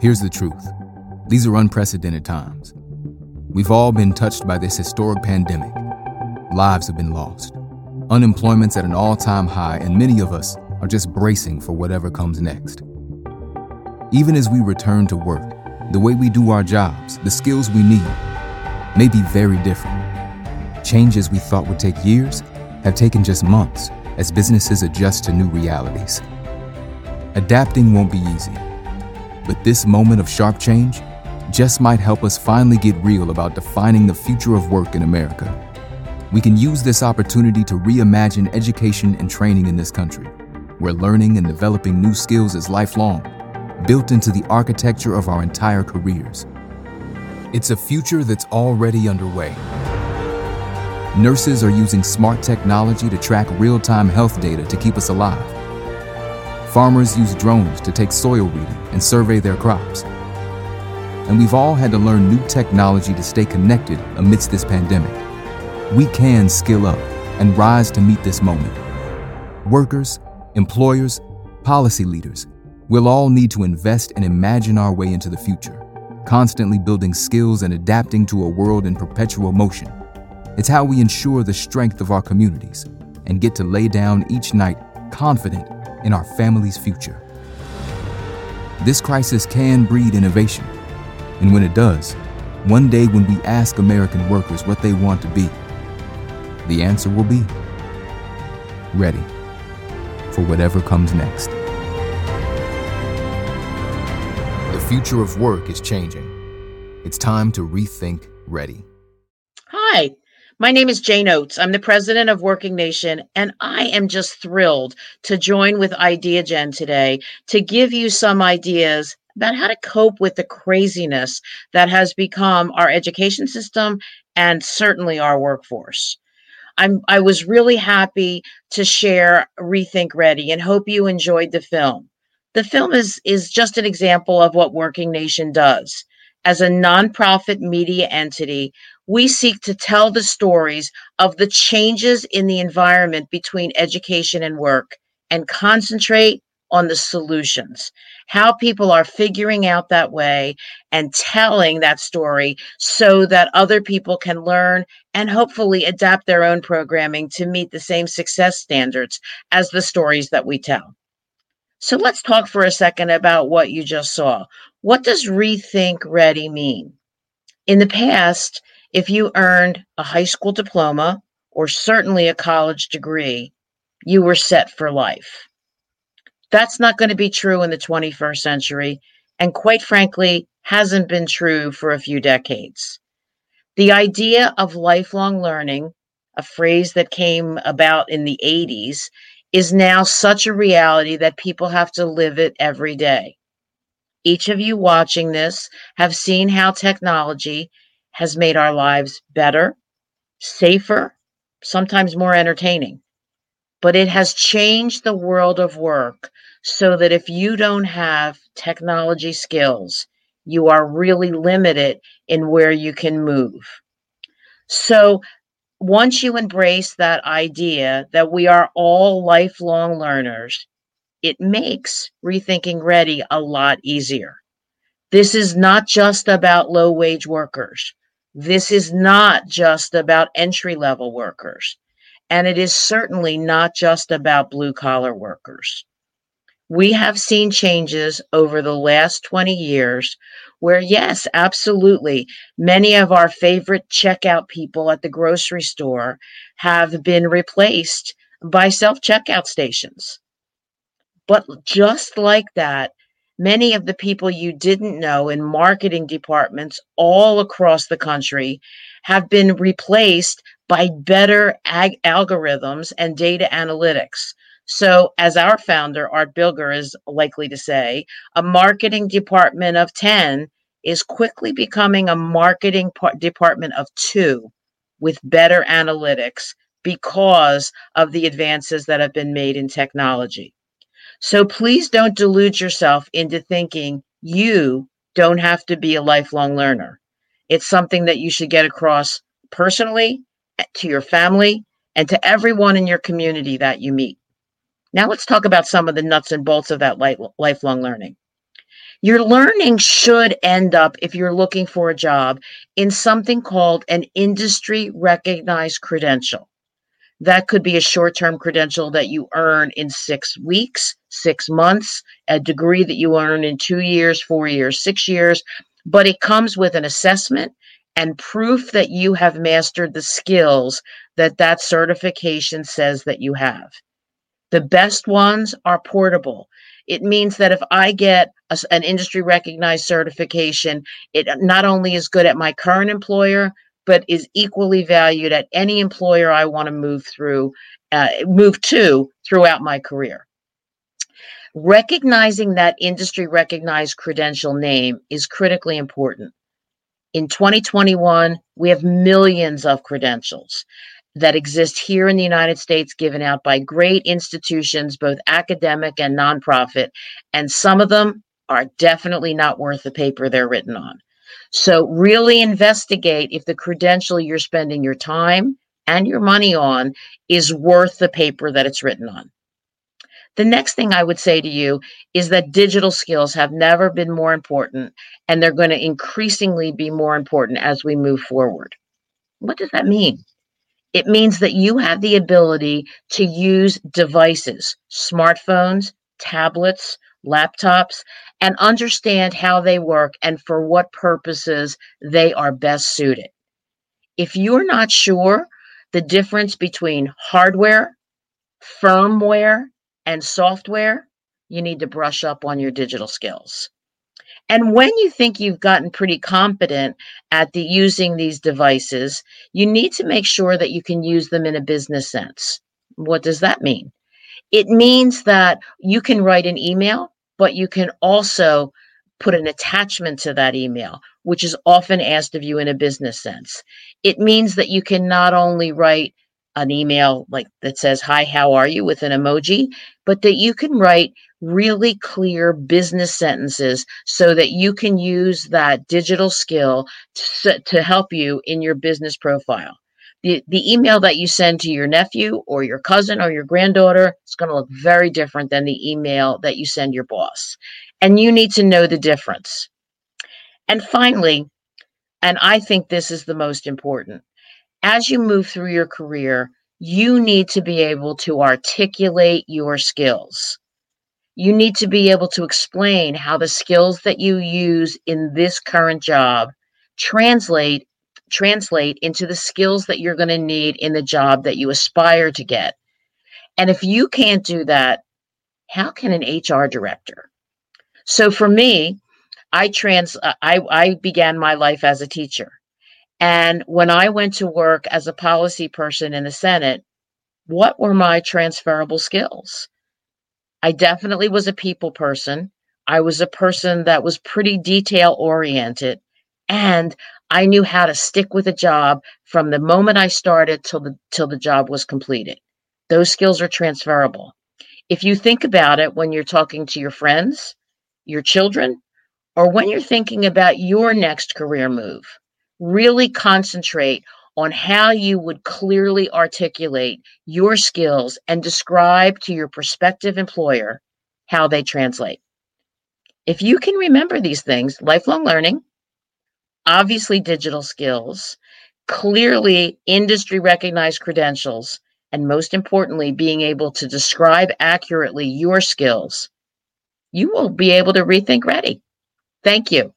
Here's the truth these are unprecedented times. We've all been touched by this historic pandemic. Lives have been lost. Unemployment's at an all time high, and many of us are just bracing for whatever comes next. Even as we return to work, the way we do our jobs, the skills we need, may be very different. Changes we thought would take years have taken just months as businesses adjust to new realities. Adapting won't be easy, but this moment of sharp change just might help us finally get real about defining the future of work in America. We can use this opportunity to reimagine education and training in this country, where learning and developing new skills is lifelong, built into the architecture of our entire careers. It's a future that's already underway. Nurses are using smart technology to track real time health data to keep us alive. Farmers use drones to take soil reading and survey their crops. And we've all had to learn new technology to stay connected amidst this pandemic. We can skill up and rise to meet this moment. Workers, employers, policy leaders, we'll all need to invest and imagine our way into the future, constantly building skills and adapting to a world in perpetual motion. It's how we ensure the strength of our communities and get to lay down each night confident in our family's future. This crisis can breed innovation. And when it does, one day when we ask American workers what they want to be, the answer will be ready for whatever comes next. The future of work is changing. It's time to rethink ready. Hi, my name is Jane Oates. I'm the president of Working Nation, and I am just thrilled to join with IdeaGen today to give you some ideas about how to cope with the craziness that has become our education system and certainly our workforce. I'm I was really happy to share Rethink Ready and hope you enjoyed the film. The film is is just an example of what Working Nation does. As a nonprofit media entity, we seek to tell the stories of the changes in the environment between education and work and concentrate on the solutions, how people are figuring out that way and telling that story so that other people can learn and hopefully adapt their own programming to meet the same success standards as the stories that we tell. So let's talk for a second about what you just saw. What does rethink ready mean? In the past, if you earned a high school diploma or certainly a college degree, you were set for life. That's not going to be true in the 21st century, and quite frankly, hasn't been true for a few decades. The idea of lifelong learning, a phrase that came about in the 80s, is now such a reality that people have to live it every day. Each of you watching this have seen how technology has made our lives better, safer, sometimes more entertaining. But it has changed the world of work so that if you don't have technology skills, you are really limited in where you can move. So once you embrace that idea that we are all lifelong learners, it makes rethinking ready a lot easier. This is not just about low wage workers. This is not just about entry level workers, and it is certainly not just about blue collar workers. We have seen changes over the last 20 years where, yes, absolutely, many of our favorite checkout people at the grocery store have been replaced by self checkout stations. But just like that, many of the people you didn't know in marketing departments all across the country have been replaced by better ag- algorithms and data analytics. So, as our founder, Art Bilger, is likely to say, a marketing department of 10 is quickly becoming a marketing par- department of two with better analytics because of the advances that have been made in technology. So please don't delude yourself into thinking you don't have to be a lifelong learner. It's something that you should get across personally eh, to your family and to everyone in your community that you meet. Now let's talk about some of the nuts and bolts of that lifelong learning. Your learning should end up, if you're looking for a job, in something called an industry recognized credential. That could be a short term credential that you earn in six weeks, six months, a degree that you earn in two years, four years, six years, but it comes with an assessment and proof that you have mastered the skills that that certification says that you have. The best ones are portable. It means that if I get a, an industry recognized certification, it not only is good at my current employer, but is equally valued at any employer I want to move through, uh, move to throughout my career. Recognizing that industry recognized credential name is critically important. In 2021, we have millions of credentials that exist here in the United States, given out by great institutions, both academic and nonprofit. And some of them are definitely not worth the paper they're written on. So, really investigate if the credential you're spending your time and your money on is worth the paper that it's written on. The next thing I would say to you is that digital skills have never been more important, and they're going to increasingly be more important as we move forward. What does that mean? It means that you have the ability to use devices, smartphones, tablets, laptops, and understand how they work and for what purposes they are best suited. If you're not sure the difference between hardware, firmware, and software, you need to brush up on your digital skills. And when you think you've gotten pretty competent at the using these devices, you need to make sure that you can use them in a business sense. What does that mean? It means that you can write an email, but you can also put an attachment to that email, which is often asked of you in a business sense. It means that you can not only write an email like that says hi how are you with an emoji but that you can write really clear business sentences so that you can use that digital skill to, to help you in your business profile the, the email that you send to your nephew or your cousin or your granddaughter is going to look very different than the email that you send your boss and you need to know the difference and finally and i think this is the most important as you move through your career, you need to be able to articulate your skills. You need to be able to explain how the skills that you use in this current job translate translate into the skills that you're going to need in the job that you aspire to get. And if you can't do that, how can an HR director? So for me, I trans uh, I I began my life as a teacher. And when I went to work as a policy person in the Senate, what were my transferable skills? I definitely was a people person. I was a person that was pretty detail oriented and I knew how to stick with a job from the moment I started till the till the job was completed. Those skills are transferable. If you think about it when you're talking to your friends, your children, or when you're thinking about your next career move, really concentrate on how you would clearly articulate your skills and describe to your prospective employer how they translate. If you can remember these things, lifelong learning, obviously digital skills, clearly industry recognized credentials, and most importantly, being able to describe accurately your skills, you will be able to rethink ready. Thank you.